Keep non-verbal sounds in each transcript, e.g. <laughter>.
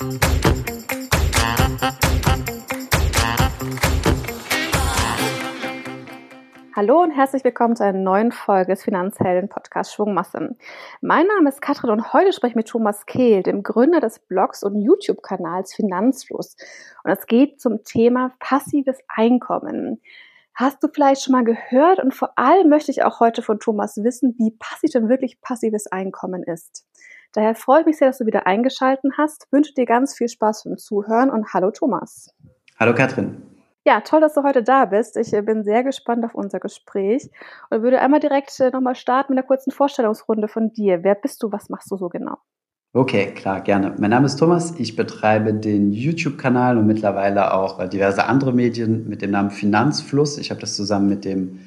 Hallo und herzlich willkommen zu einer neuen Folge des Finanzhelden Podcast Schwungmasse. Mein Name ist Katrin und heute spreche ich mit Thomas Kehl, dem Gründer des Blogs und YouTube-Kanals Finanzfluss. Und es geht zum Thema passives Einkommen. Hast du vielleicht schon mal gehört und vor allem möchte ich auch heute von Thomas wissen, wie passiv denn wirklich passives Einkommen ist. Daher freue ich mich sehr, dass du wieder eingeschalten hast, wünsche dir ganz viel Spaß beim Zuhören und hallo Thomas. Hallo Katrin. Ja, toll, dass du heute da bist. Ich äh, bin sehr gespannt auf unser Gespräch und würde einmal direkt äh, nochmal starten mit einer kurzen Vorstellungsrunde von dir. Wer bist du? Was machst du so genau? Okay, klar, gerne. Mein Name ist Thomas. Ich betreibe den YouTube-Kanal und mittlerweile auch äh, diverse andere Medien mit dem Namen Finanzfluss. Ich habe das zusammen mit dem,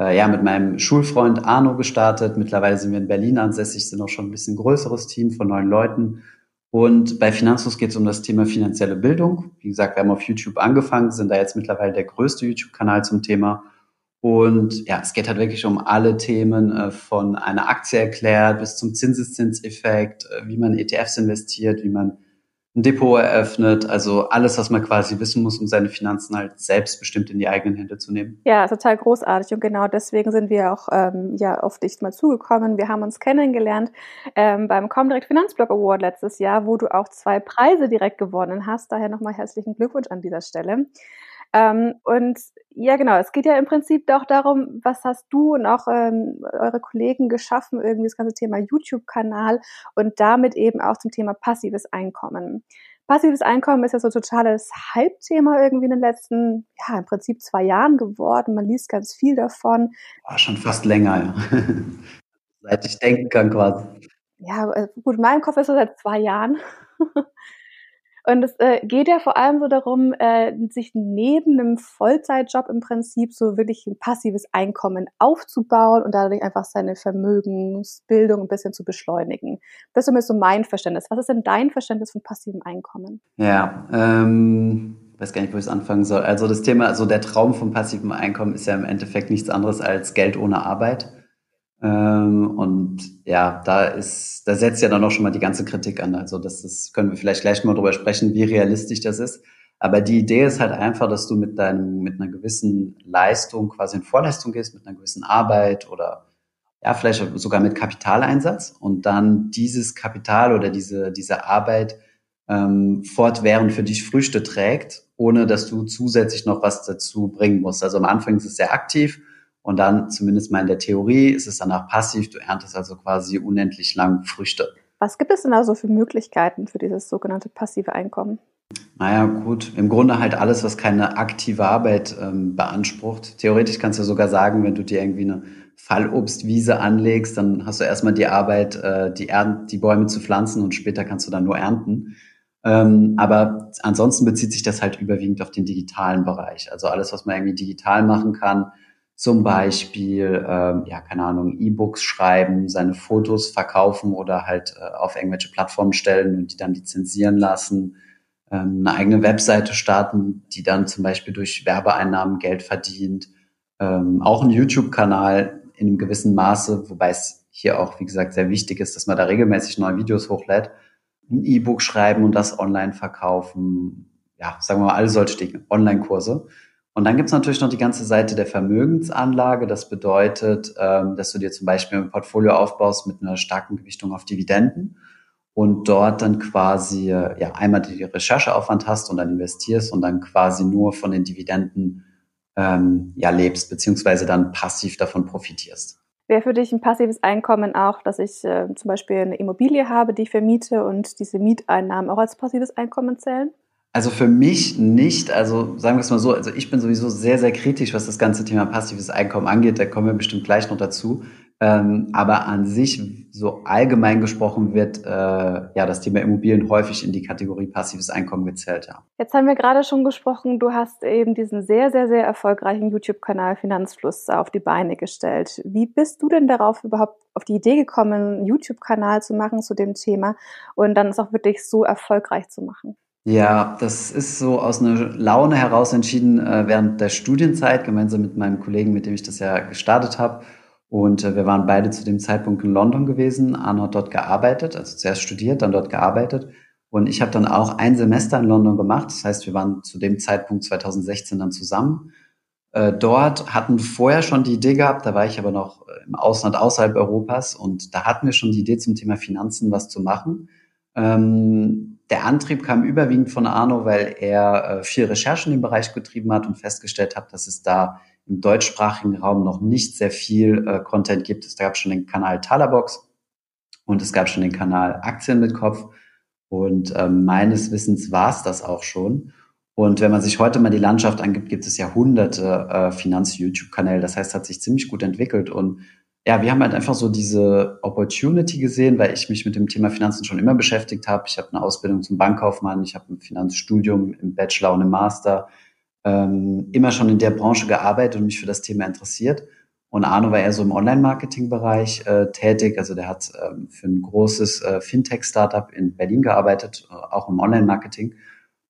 äh, ja, mit meinem Schulfreund Arno gestartet. Mittlerweile sind wir in Berlin ansässig, sind auch schon ein bisschen größeres Team von neun Leuten und bei Finanzlos geht es um das Thema finanzielle Bildung. Wie gesagt, wir haben auf YouTube angefangen, sind da jetzt mittlerweile der größte YouTube-Kanal zum Thema. Und ja, es geht halt wirklich um alle Themen äh, von einer Aktie erklärt bis zum Zinseszinseffekt, äh, wie man ETFs investiert, wie man ein Depot eröffnet. Also alles, was man quasi wissen muss, um seine Finanzen halt selbstbestimmt in die eigenen Hände zu nehmen. Ja, total großartig. Und genau deswegen sind wir auch ähm, ja auf dich mal zugekommen. Wir haben uns kennengelernt ähm, beim Comdirect Finanzblog Award letztes Jahr, wo du auch zwei Preise direkt gewonnen hast. Daher nochmal herzlichen Glückwunsch an dieser Stelle. Ähm, und ja, genau, es geht ja im Prinzip auch darum, was hast du und auch ähm, eure Kollegen geschaffen, irgendwie das ganze Thema YouTube-Kanal und damit eben auch zum Thema passives Einkommen. Passives Einkommen ist ja so ein totales Hype-Thema irgendwie in den letzten, ja, im Prinzip zwei Jahren geworden. Man liest ganz viel davon. War schon fast länger, ja. <laughs> Seit ich denken kann quasi. Ja, äh, gut, in meinem Kopf ist es seit zwei Jahren. <laughs> Und es äh, geht ja vor allem so darum, äh, sich neben einem Vollzeitjob im Prinzip so wirklich ein passives Einkommen aufzubauen und dadurch einfach seine Vermögensbildung ein bisschen zu beschleunigen. Das ist so mein Verständnis. Was ist denn dein Verständnis von passivem Einkommen? Ja, ähm, weiß gar nicht, wo ich es anfangen soll. Also das Thema, also der Traum vom passiven Einkommen ist ja im Endeffekt nichts anderes als Geld ohne Arbeit. Ähm, und ja, da ist, da setzt ja dann auch schon mal die ganze Kritik an. Also das ist, können wir vielleicht gleich mal drüber sprechen, wie realistisch das ist. Aber die Idee ist halt einfach, dass du mit deinem, mit einer gewissen Leistung quasi in Vorleistung gehst, mit einer gewissen Arbeit oder ja, vielleicht sogar mit Kapitaleinsatz und dann dieses Kapital oder diese, diese Arbeit ähm, fortwährend für dich Früchte trägt, ohne dass du zusätzlich noch was dazu bringen musst. Also am Anfang ist es sehr aktiv und dann, zumindest mal in der Theorie, ist es danach passiv. Du erntest also quasi unendlich lang Früchte. Was gibt es denn also für Möglichkeiten für dieses sogenannte passive Einkommen? Naja, gut, im Grunde halt alles, was keine aktive Arbeit ähm, beansprucht. Theoretisch kannst du sogar sagen, wenn du dir irgendwie eine Fallobstwiese anlegst, dann hast du erstmal die Arbeit, äh, die, die Bäume zu pflanzen und später kannst du dann nur ernten. Ähm, aber ansonsten bezieht sich das halt überwiegend auf den digitalen Bereich. Also alles, was man irgendwie digital machen kann, zum Beispiel, ähm, ja, keine Ahnung, E-Books schreiben, seine Fotos verkaufen oder halt äh, auf irgendwelche Plattformen stellen und die dann lizenzieren lassen, ähm, eine eigene Webseite starten, die dann zum Beispiel durch Werbeeinnahmen Geld verdient, ähm, auch ein YouTube-Kanal in einem gewissen Maße, wobei es hier auch, wie gesagt, sehr wichtig ist, dass man da regelmäßig neue Videos hochlädt, ein E-Book schreiben und das online verkaufen, ja, sagen wir mal, alle solche Dinge, Online-Kurse. Und dann gibt es natürlich noch die ganze Seite der Vermögensanlage. Das bedeutet, ähm, dass du dir zum Beispiel ein Portfolio aufbaust mit einer starken Gewichtung auf Dividenden und dort dann quasi äh, ja einmal die Rechercheaufwand hast und dann investierst und dann quasi nur von den Dividenden ähm, ja lebst beziehungsweise dann passiv davon profitierst. Wäre für dich ein passives Einkommen auch, dass ich äh, zum Beispiel eine Immobilie habe, die ich vermiete und diese Mieteinnahmen auch als passives Einkommen zählen? Also für mich nicht. Also sagen wir es mal so, also ich bin sowieso sehr, sehr kritisch, was das ganze Thema passives Einkommen angeht. Da kommen wir bestimmt gleich noch dazu. Ähm, aber an sich, so allgemein gesprochen, wird äh, ja das Thema Immobilien häufig in die Kategorie passives Einkommen gezählt. Ja. Jetzt haben wir gerade schon gesprochen, du hast eben diesen sehr, sehr, sehr erfolgreichen YouTube-Kanal Finanzfluss auf die Beine gestellt. Wie bist du denn darauf überhaupt auf die Idee gekommen, einen YouTube-Kanal zu machen zu dem Thema und dann es auch wirklich so erfolgreich zu machen? Ja, das ist so aus einer Laune heraus entschieden äh, während der Studienzeit, gemeinsam mit meinem Kollegen, mit dem ich das ja gestartet habe. Und äh, wir waren beide zu dem Zeitpunkt in London gewesen. Arno hat dort gearbeitet, also zuerst studiert, dann dort gearbeitet. Und ich habe dann auch ein Semester in London gemacht. Das heißt, wir waren zu dem Zeitpunkt 2016 dann zusammen. Äh, dort hatten wir vorher schon die Idee gehabt, da war ich aber noch äh, im Ausland außerhalb Europas und da hatten wir schon die Idee zum Thema Finanzen was zu machen. Ähm, der Antrieb kam überwiegend von Arno, weil er äh, viel Recherchen im Bereich getrieben hat und festgestellt hat, dass es da im deutschsprachigen Raum noch nicht sehr viel äh, Content gibt. Es gab schon den Kanal Talabox und es gab schon den Kanal Aktien mit Kopf. Und äh, meines Wissens war es das auch schon. Und wenn man sich heute mal die Landschaft angibt, gibt es ja hunderte äh, Finanz-YouTube-Kanäle. Das heißt, hat sich ziemlich gut entwickelt. Und ja, wir haben halt einfach so diese Opportunity gesehen, weil ich mich mit dem Thema Finanzen schon immer beschäftigt habe. Ich habe eine Ausbildung zum Bankkaufmann, ich habe ein Finanzstudium im Bachelor und im Master, ähm, immer schon in der Branche gearbeitet und mich für das Thema interessiert. Und Arno war eher so im Online-Marketing-Bereich äh, tätig. Also der hat ähm, für ein großes äh, Fintech-Startup in Berlin gearbeitet, äh, auch im Online-Marketing.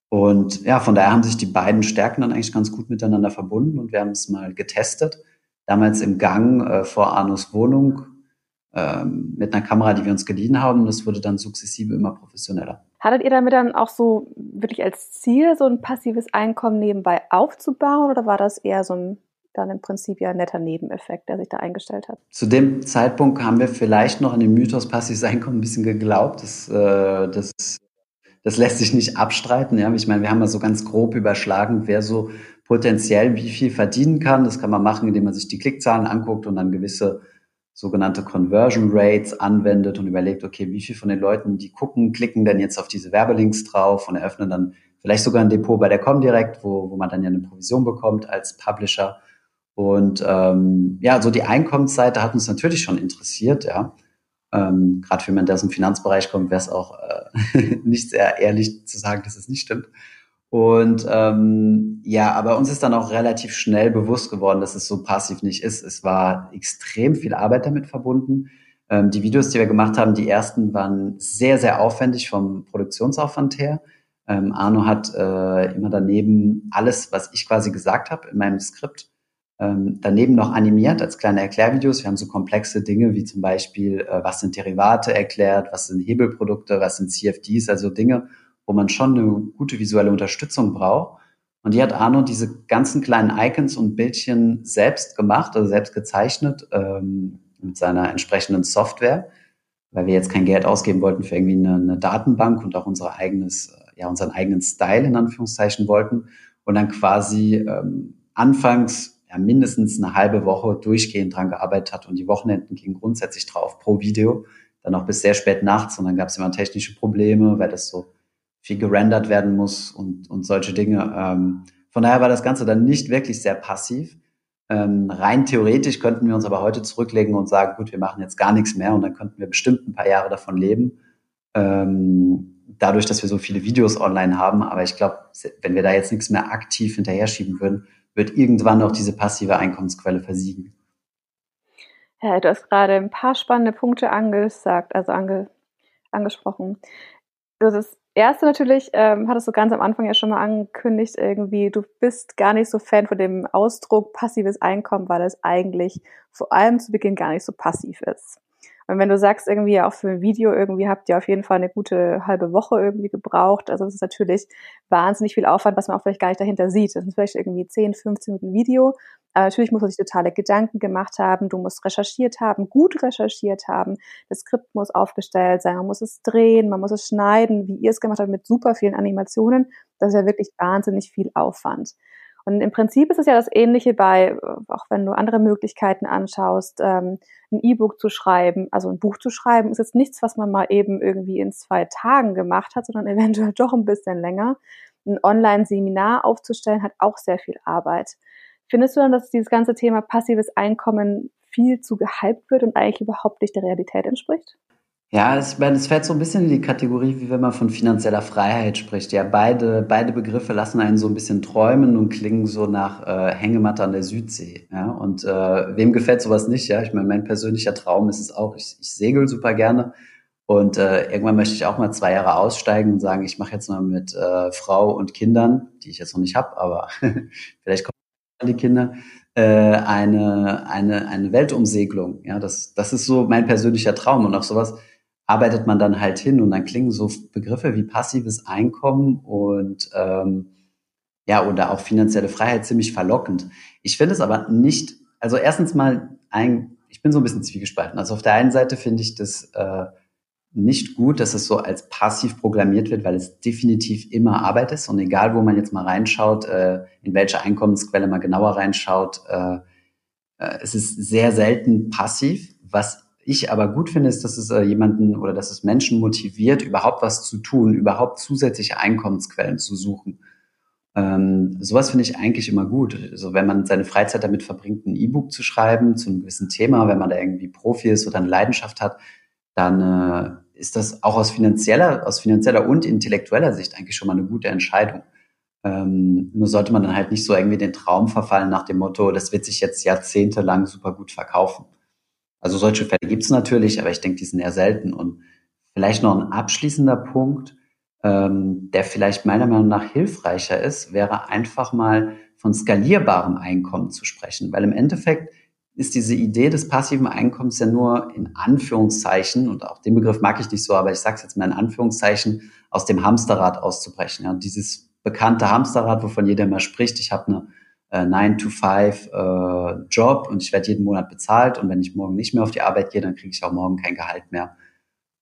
Und ja, von daher haben sich die beiden Stärken dann eigentlich ganz gut miteinander verbunden und wir haben es mal getestet damals im Gang äh, vor Arnos Wohnung ähm, mit einer Kamera, die wir uns geliehen haben. Das wurde dann sukzessive immer professioneller. Hattet ihr damit dann auch so wirklich als Ziel, so ein passives Einkommen nebenbei aufzubauen oder war das eher so ein dann im Prinzip ja ein netter Nebeneffekt, der sich da eingestellt hat. Zu dem Zeitpunkt haben wir vielleicht noch an den Mythos passives Einkommen ein bisschen geglaubt. Das, äh, das, das lässt sich nicht abstreiten. Ja? Ich meine, wir haben ja so ganz grob überschlagen, wer so potenziell wie viel verdienen kann. Das kann man machen, indem man sich die Klickzahlen anguckt und dann gewisse sogenannte Conversion Rates anwendet und überlegt, okay, wie viel von den Leuten, die gucken, klicken denn jetzt auf diese Werbelinks drauf und eröffnen dann vielleicht sogar ein Depot bei der Comdirect, wo, wo man dann ja eine Provision bekommt als Publisher. Und ähm, ja, so die Einkommensseite hat uns natürlich schon interessiert, ja. Ähm, Gerade für jemanden, der aus dem Finanzbereich kommt, wäre es auch äh, <laughs> nicht sehr ehrlich zu sagen, dass es nicht stimmt. Und ähm, ja, aber uns ist dann auch relativ schnell bewusst geworden, dass es so passiv nicht ist. Es war extrem viel Arbeit damit verbunden. Ähm, die Videos, die wir gemacht haben, die ersten waren sehr, sehr aufwendig vom Produktionsaufwand her. Ähm, Arno hat äh, immer daneben alles, was ich quasi gesagt habe in meinem Skript, ähm, daneben noch animiert als kleine Erklärvideos. Wir haben so komplexe Dinge wie zum Beispiel, äh, was sind Derivate erklärt, was sind Hebelprodukte, was sind CFDs, also Dinge, wo man schon eine gute visuelle Unterstützung braucht. Und die hat Arno diese ganzen kleinen Icons und Bildchen selbst gemacht, also selbst gezeichnet ähm, mit seiner entsprechenden Software, weil wir jetzt kein Geld ausgeben wollten für irgendwie eine, eine Datenbank und auch unser eigenes, äh, ja, unseren eigenen Style in Anführungszeichen wollten. Und dann quasi ähm, anfangs ja, mindestens eine halbe Woche durchgehend dran gearbeitet hat und die Wochenenden gingen grundsätzlich drauf pro Video, dann auch bis sehr spät nachts und dann gab es immer technische Probleme, weil das so viel gerendert werden muss und, und solche Dinge. Ähm, von daher war das Ganze dann nicht wirklich sehr passiv. Ähm, rein theoretisch könnten wir uns aber heute zurücklegen und sagen, gut, wir machen jetzt gar nichts mehr und dann könnten wir bestimmt ein paar Jahre davon leben. Ähm, dadurch, dass wir so viele Videos online haben. Aber ich glaube, wenn wir da jetzt nichts mehr aktiv hinterher schieben würden, wird irgendwann auch diese passive Einkommensquelle versiegen. Ja, du hast gerade ein paar spannende Punkte angesagt, also ange, angesprochen. Das ist erste natürlich, ähm, hattest du ganz am Anfang ja schon mal angekündigt, irgendwie, du bist gar nicht so Fan von dem Ausdruck passives Einkommen, weil es eigentlich vor allem zu Beginn gar nicht so passiv ist. Und wenn du sagst, irgendwie auch für ein Video, irgendwie habt ihr auf jeden Fall eine gute halbe Woche irgendwie gebraucht. Also das ist natürlich wahnsinnig viel Aufwand, was man auch vielleicht gar nicht dahinter sieht. Das ist vielleicht irgendwie 10, 15 Minuten Video. Aber natürlich muss man sich totale Gedanken gemacht haben. Du musst recherchiert haben, gut recherchiert haben. Das Skript muss aufgestellt sein. Man muss es drehen, man muss es schneiden, wie ihr es gemacht habt mit super vielen Animationen. Das ist ja wirklich wahnsinnig viel Aufwand. Und im Prinzip ist es ja das Ähnliche bei, auch wenn du andere Möglichkeiten anschaust, ähm, ein E-Book zu schreiben, also ein Buch zu schreiben, ist jetzt nichts, was man mal eben irgendwie in zwei Tagen gemacht hat, sondern <laughs> eventuell doch ein bisschen länger. Ein Online-Seminar aufzustellen hat auch sehr viel Arbeit. Findest du dann, dass dieses ganze Thema passives Einkommen viel zu gehypt wird und eigentlich überhaupt nicht der Realität entspricht? Ja, es, es fällt so ein bisschen in die Kategorie, wie wenn man von finanzieller Freiheit spricht. Ja, beide, beide Begriffe lassen einen so ein bisschen träumen und klingen so nach äh, Hängematte an der Südsee. Ja, und äh, wem gefällt sowas nicht? Ja, ich meine, mein persönlicher Traum ist es auch. Ich, ich segel super gerne und äh, irgendwann möchte ich auch mal zwei Jahre aussteigen und sagen, ich mache jetzt mal mit äh, Frau und Kindern, die ich jetzt noch nicht habe, aber <laughs> vielleicht kommen die Kinder, äh, eine, eine, eine Weltumsegelung. Ja, das, das ist so mein persönlicher Traum und auch sowas arbeitet man dann halt hin und dann klingen so Begriffe wie passives Einkommen und ähm, ja, oder auch finanzielle Freiheit ziemlich verlockend. Ich finde es aber nicht, also erstens mal ein, ich bin so ein bisschen zwiegespalten. Also auf der einen Seite finde ich das äh, nicht gut, dass es so als passiv programmiert wird, weil es definitiv immer Arbeit ist und egal, wo man jetzt mal reinschaut, äh, in welche Einkommensquelle man genauer reinschaut, äh, äh, es ist sehr selten passiv. Was ich aber gut finde, ist, dass es äh, jemanden oder dass es Menschen motiviert, überhaupt was zu tun, überhaupt zusätzliche Einkommensquellen zu suchen. Ähm, sowas finde ich eigentlich immer gut. Also wenn man seine Freizeit damit verbringt, ein E-Book zu schreiben zu einem gewissen Thema, wenn man da irgendwie Profi ist oder eine Leidenschaft hat, dann äh, ist das auch aus finanzieller, aus finanzieller und intellektueller Sicht eigentlich schon mal eine gute Entscheidung. Ähm, nur sollte man dann halt nicht so irgendwie den Traum verfallen nach dem Motto, das wird sich jetzt jahrzehntelang super gut verkaufen. Also solche Fälle gibt es natürlich, aber ich denke, die sind eher selten. Und vielleicht noch ein abschließender Punkt, ähm, der vielleicht meiner Meinung nach hilfreicher ist, wäre einfach mal von skalierbarem Einkommen zu sprechen. Weil im Endeffekt ist diese Idee des passiven Einkommens ja nur in Anführungszeichen, und auch den Begriff mag ich nicht so, aber ich sage es jetzt mal in Anführungszeichen, aus dem Hamsterrad auszubrechen. Ja, dieses bekannte Hamsterrad, wovon jeder immer spricht, ich habe eine äh, 9-to-5-Job äh, und ich werde jeden Monat bezahlt und wenn ich morgen nicht mehr auf die Arbeit gehe, dann kriege ich auch morgen kein Gehalt mehr.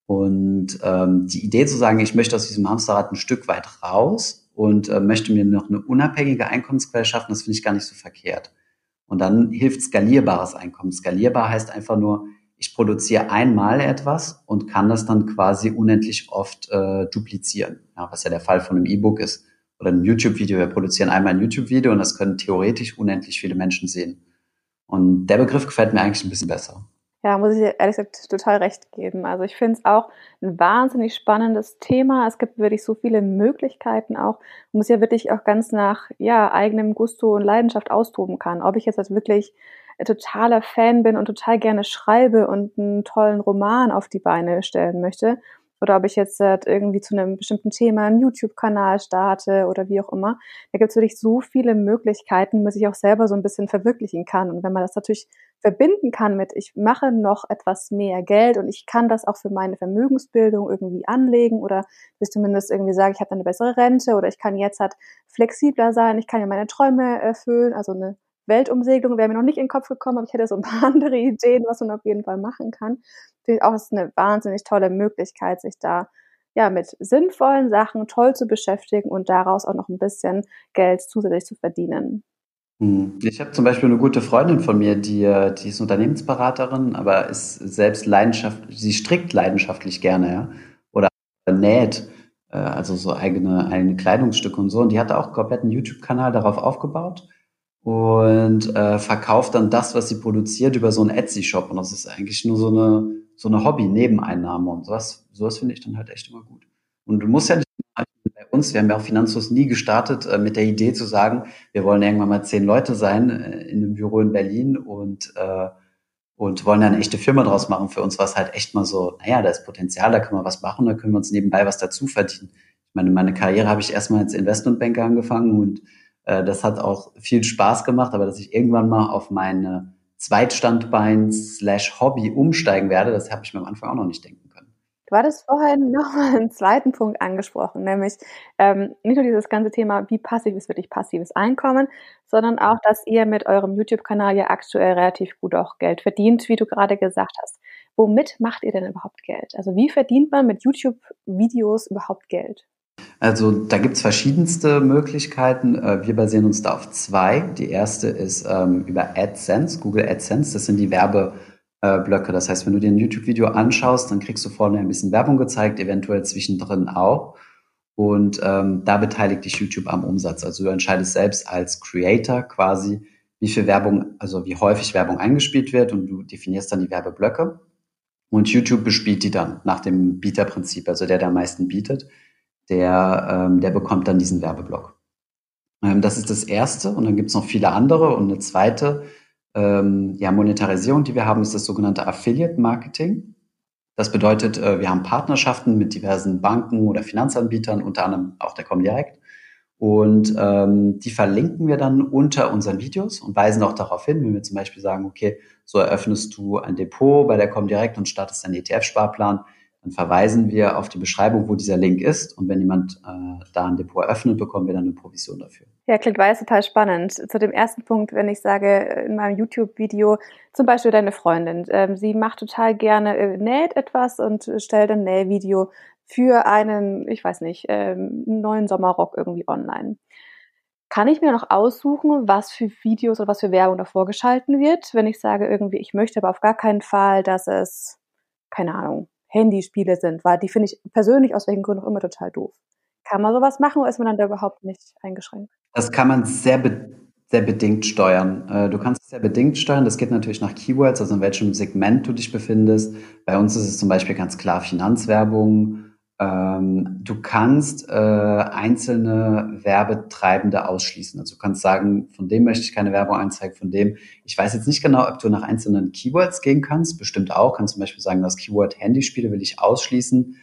Und ähm, die Idee zu sagen, ich möchte aus diesem Hamsterrad ein Stück weit raus und äh, möchte mir noch eine unabhängige Einkommensquelle schaffen, das finde ich gar nicht so verkehrt. Und dann hilft skalierbares Einkommen. Skalierbar heißt einfach nur, ich produziere einmal etwas und kann das dann quasi unendlich oft äh, duplizieren, ja, was ja der Fall von einem E-Book ist oder einem YouTube-Video. Wir produzieren einmal ein YouTube-Video und das können theoretisch unendlich viele Menschen sehen. Und der Begriff gefällt mir eigentlich ein bisschen besser. Ja, muss ich ehrlich gesagt total recht geben. Also ich finde es auch ein wahnsinnig spannendes Thema. Es gibt wirklich so viele Möglichkeiten auch. Man muss ja wirklich auch ganz nach ja, eigenem Gusto und Leidenschaft austoben kann. Ob ich jetzt als wirklich totaler Fan bin und total gerne schreibe und einen tollen Roman auf die Beine stellen möchte oder ob ich jetzt äh, irgendwie zu einem bestimmten Thema einen YouTube-Kanal starte oder wie auch immer. Da gibt es wirklich so viele Möglichkeiten, was ich auch selber so ein bisschen verwirklichen kann. Und wenn man das natürlich verbinden kann mit, ich mache noch etwas mehr Geld und ich kann das auch für meine Vermögensbildung irgendwie anlegen oder ich zumindest irgendwie sage, ich habe eine bessere Rente oder ich kann jetzt halt flexibler sein, ich kann ja meine Träume erfüllen, also eine Weltumsegelung wäre mir noch nicht in den Kopf gekommen, aber ich hätte so ein paar <laughs> andere Ideen, was man auf jeden Fall machen kann. Finde auch, ist eine wahnsinnig tolle Möglichkeit, sich da ja mit sinnvollen Sachen toll zu beschäftigen und daraus auch noch ein bisschen Geld zusätzlich zu verdienen. Hm. Ich habe zum Beispiel eine gute Freundin von mir, die, äh, die ist Unternehmensberaterin, aber ist selbst leidenschaftlich, sie strickt leidenschaftlich gerne, ja, oder näht, äh, also so eigene, eigene Kleidungsstücke und so. Und die hatte auch einen kompletten YouTube-Kanal darauf aufgebaut und äh, verkauft dann das, was sie produziert, über so einen Etsy-Shop. Und das ist eigentlich nur so eine, so eine Hobby-Nebeneinnahme und sowas. Sowas finde ich dann halt echt immer gut. Und du musst ja nicht bei uns, wir haben ja auch Finanzlos nie gestartet äh, mit der Idee zu sagen, wir wollen irgendwann mal zehn Leute sein äh, in einem Büro in Berlin und äh, und wollen dann eine echte Firma draus machen. Für uns war es halt echt mal so, naja, da ist Potenzial, da können wir was machen, da können wir uns nebenbei was dazu verdienen. Ich meine, meine Karriere habe ich erstmal als Investmentbanker angefangen und äh, das hat auch viel Spaß gemacht, aber dass ich irgendwann mal auf meine Zweitstandbein slash Hobby umsteigen werde, das habe ich mir am Anfang auch noch nicht denken können. Du hattest vorhin <laughs> nochmal einen zweiten Punkt angesprochen, nämlich ähm, nicht nur dieses ganze Thema, wie passiv ist wirklich passives Einkommen, sondern auch, dass ihr mit eurem YouTube-Kanal ja aktuell relativ gut auch Geld verdient, wie du gerade gesagt hast. Womit macht ihr denn überhaupt Geld? Also wie verdient man mit YouTube-Videos überhaupt Geld? Also da gibt's verschiedenste Möglichkeiten. Äh, wir basieren uns da auf zwei. Die erste ist ähm, über AdSense, Google AdSense. Das sind die Werbeblöcke. Das heißt, wenn du dir ein YouTube-Video anschaust, dann kriegst du vorne ein bisschen Werbung gezeigt, eventuell zwischendrin auch. Und ähm, da beteiligt dich YouTube am Umsatz. Also du entscheidest selbst als Creator quasi, wie viel Werbung, also wie häufig Werbung eingespielt wird und du definierst dann die Werbeblöcke. Und YouTube bespielt die dann nach dem Bieterprinzip, also der, der am meisten bietet der, ähm, der bekommt dann diesen Werbeblock. Ähm, das ist das Erste und dann gibt es noch viele andere und eine zweite ähm, ja, Monetarisierung, die wir haben, ist das sogenannte Affiliate Marketing. Das bedeutet, äh, wir haben Partnerschaften mit diversen Banken oder Finanzanbietern, unter anderem auch der Comdirect. Und ähm, die verlinken wir dann unter unseren Videos und weisen auch darauf hin, wenn wir zum Beispiel sagen, okay, so eröffnest du ein Depot bei der Comdirect und startest einen ETF-Sparplan, dann verweisen wir auf die Beschreibung, wo dieser Link ist. Und wenn jemand äh, da ein Depot eröffnet, bekommen wir dann eine Provision dafür. Ja, klingt weiß total spannend. Zu dem ersten Punkt, wenn ich sage in meinem YouTube-Video, zum Beispiel deine Freundin, ähm, sie macht total gerne, äh, näht etwas und stellt ein Nähvideo für einen, ich weiß nicht, ähm, neuen Sommerrock irgendwie online. Kann ich mir noch aussuchen, was für Videos oder was für Werbung davor geschalten wird, wenn ich sage irgendwie, ich möchte aber auf gar keinen Fall, dass es, keine Ahnung, Handyspiele sind, weil die finde ich persönlich aus welchen Gründen auch immer total doof. Kann man sowas machen oder ist man dann da überhaupt nicht eingeschränkt? Das kann man sehr, be sehr bedingt steuern. Äh, du kannst es sehr bedingt steuern. Das geht natürlich nach Keywords, also in welchem Segment du dich befindest. Bei uns ist es zum Beispiel ganz klar Finanzwerbung ähm, du kannst äh, einzelne Werbetreibende ausschließen. Also du kannst sagen, von dem möchte ich keine Werbung anzeigen, von dem. Ich weiß jetzt nicht genau, ob du nach einzelnen Keywords gehen kannst. Bestimmt auch. Kannst zum Beispiel sagen, das Keyword Handyspiele will ich ausschließen.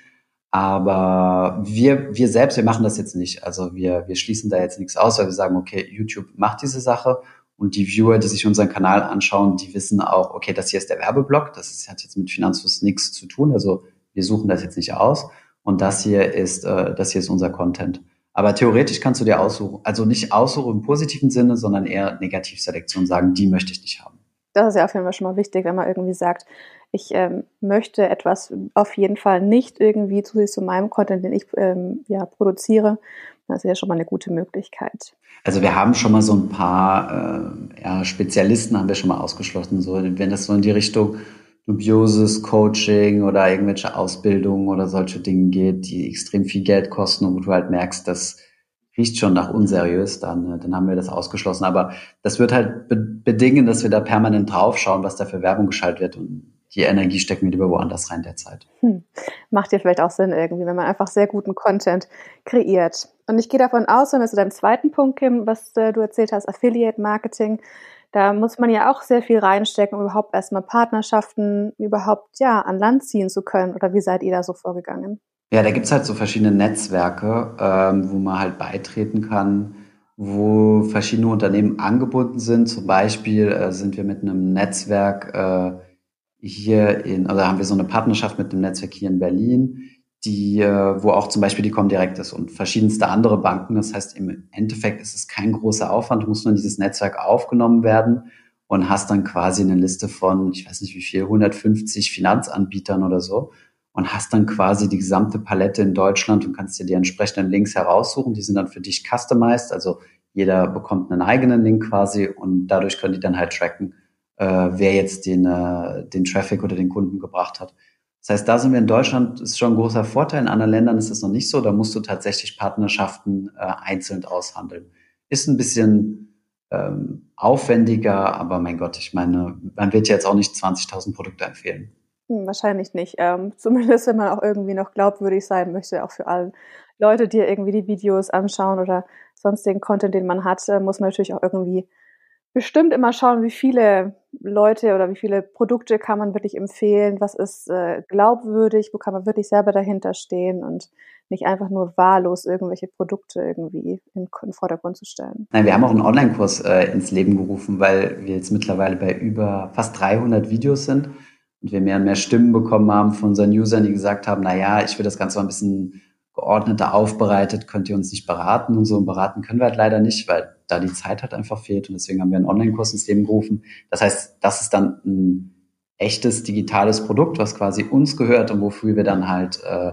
Aber wir, wir selbst, wir machen das jetzt nicht. Also wir, wir schließen da jetzt nichts aus, weil wir sagen, okay, YouTube macht diese Sache und die Viewer, die sich unseren Kanal anschauen, die wissen auch, okay, das hier ist der Werbeblock. Das hat jetzt mit Finanzfluss nichts zu tun. Also wir suchen das jetzt nicht aus und das hier ist, äh, das hier ist unser Content. Aber theoretisch kannst du dir aussuchen, also nicht aussuchen im positiven Sinne, sondern eher Negativselektion sagen, die möchte ich nicht haben. Das ist ja auf jeden Fall schon mal wichtig, wenn man irgendwie sagt, ich ähm, möchte etwas auf jeden Fall nicht irgendwie zusätzlich zu meinem Content, den ich ähm, ja, produziere. Das ist ja schon mal eine gute Möglichkeit. Also wir haben schon mal so ein paar äh, ja, Spezialisten haben wir schon mal ausgeschlossen. So, wenn das so in die Richtung dubioses Coaching oder irgendwelche Ausbildungen oder solche Dinge geht, die extrem viel Geld kosten und wo du halt merkst, das riecht schon nach unseriös, dann, äh, dann haben wir das ausgeschlossen. Aber das wird halt be bedingen, dass wir da permanent draufschauen, was da für Werbung geschaltet wird und die Energie stecken wir lieber woanders rein derzeit. Hm. Macht ja vielleicht auch Sinn irgendwie, wenn man einfach sehr guten Content kreiert. Und ich gehe davon aus, wenn wir zu deinem zweiten Punkt kommen, was äh, du erzählt hast, Affiliate Marketing, da muss man ja auch sehr viel reinstecken, um überhaupt erstmal Partnerschaften überhaupt ja an Land ziehen zu können. Oder wie seid ihr da so vorgegangen? Ja, da gibt's halt so verschiedene Netzwerke, ähm, wo man halt beitreten kann, wo verschiedene Unternehmen angebunden sind. Zum Beispiel äh, sind wir mit einem Netzwerk äh, hier in, oder haben wir so eine Partnerschaft mit einem Netzwerk hier in Berlin, die, äh, wo auch zum Beispiel die Comdirect ist und verschiedenste andere Banken. Das heißt, im Endeffekt ist es kein großer Aufwand, du musst nur in dieses Netzwerk aufgenommen werden und hast dann quasi eine Liste von, ich weiß nicht wie viel, 150 Finanzanbietern oder so und hast dann quasi die gesamte Palette in Deutschland und kannst dir die entsprechenden Links heraussuchen. Die sind dann für dich customized, also jeder bekommt einen eigenen Link quasi und dadurch können die dann halt tracken, äh, wer jetzt den, äh, den Traffic oder den Kunden gebracht hat. Das heißt, da sind wir in Deutschland, ist schon ein großer Vorteil. In anderen Ländern ist das noch nicht so. Da musst du tatsächlich Partnerschaften äh, einzeln aushandeln. Ist ein bisschen ähm, aufwendiger, aber mein Gott, ich meine, man wird jetzt auch nicht 20.000 Produkte empfehlen. Hm, wahrscheinlich nicht. Ähm, <laughs> zumindest, wenn man auch irgendwie noch glaubwürdig sein möchte, auch für alle Leute, die irgendwie die Videos anschauen oder sonstigen Content, den man hat, äh, muss man natürlich auch irgendwie bestimmt immer schauen, wie viele Leute oder wie viele Produkte kann man wirklich empfehlen, was ist äh, glaubwürdig, wo kann man wirklich selber dahinter stehen und nicht einfach nur wahllos irgendwelche Produkte irgendwie in, in Vordergrund zu stellen. Nein, wir haben auch einen Online-Kurs äh, ins Leben gerufen, weil wir jetzt mittlerweile bei über fast 300 Videos sind und wir mehr und mehr Stimmen bekommen haben von unseren Usern, die gesagt haben, na ja, ich will das Ganze mal ein bisschen geordneter aufbereitet, könnt ihr uns nicht beraten und so. Und beraten können wir halt leider nicht, weil da die Zeit halt einfach fehlt. Und deswegen haben wir einen Online-Kurs ins Leben gerufen. Das heißt, das ist dann ein echtes digitales Produkt, was quasi uns gehört und wofür wir dann halt, äh,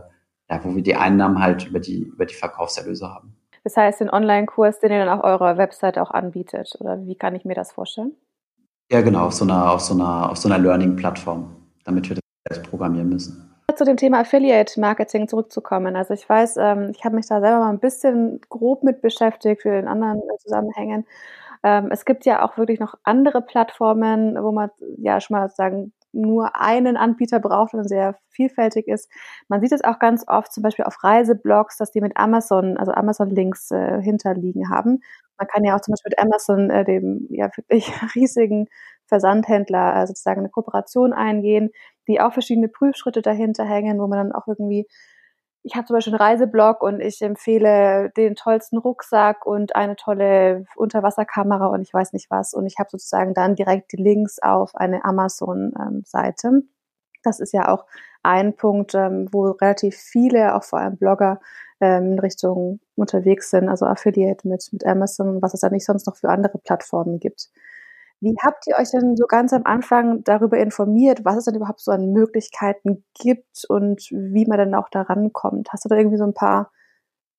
ja, wo wir die Einnahmen halt über die, über die Verkaufserlöse haben. Das heißt, den Online-Kurs, den ihr dann auf eurer Website auch anbietet, oder wie kann ich mir das vorstellen? Ja, genau, auf so einer, auf so einer, auf so einer Learning-Plattform, damit wir das selbst programmieren müssen zu dem Thema Affiliate Marketing zurückzukommen. Also ich weiß, ähm, ich habe mich da selber mal ein bisschen grob mit beschäftigt für den anderen Zusammenhängen. Ähm, es gibt ja auch wirklich noch andere Plattformen, wo man ja schon mal sagen nur einen Anbieter braucht und sehr vielfältig ist. Man sieht es auch ganz oft, zum Beispiel auf Reiseblogs, dass die mit Amazon, also Amazon-Links äh, hinterliegen haben. Man kann ja auch zum Beispiel mit Amazon, äh, dem ja wirklich <laughs> riesigen Versandhändler, äh, sozusagen eine Kooperation eingehen, die auch verschiedene Prüfschritte dahinter hängen, wo man dann auch irgendwie ich habe zum Beispiel einen Reiseblog und ich empfehle den tollsten Rucksack und eine tolle Unterwasserkamera und ich weiß nicht was. Und ich habe sozusagen dann direkt die Links auf eine Amazon-Seite. Das ist ja auch ein Punkt, ähm, wo relativ viele, auch vor allem Blogger, ähm, in Richtung unterwegs sind, also Affiliate mit, mit Amazon, was es da nicht sonst noch für andere Plattformen gibt. Wie habt ihr euch denn so ganz am Anfang darüber informiert, was es denn überhaupt so an Möglichkeiten gibt und wie man dann auch da rankommt? Hast du da irgendwie so ein paar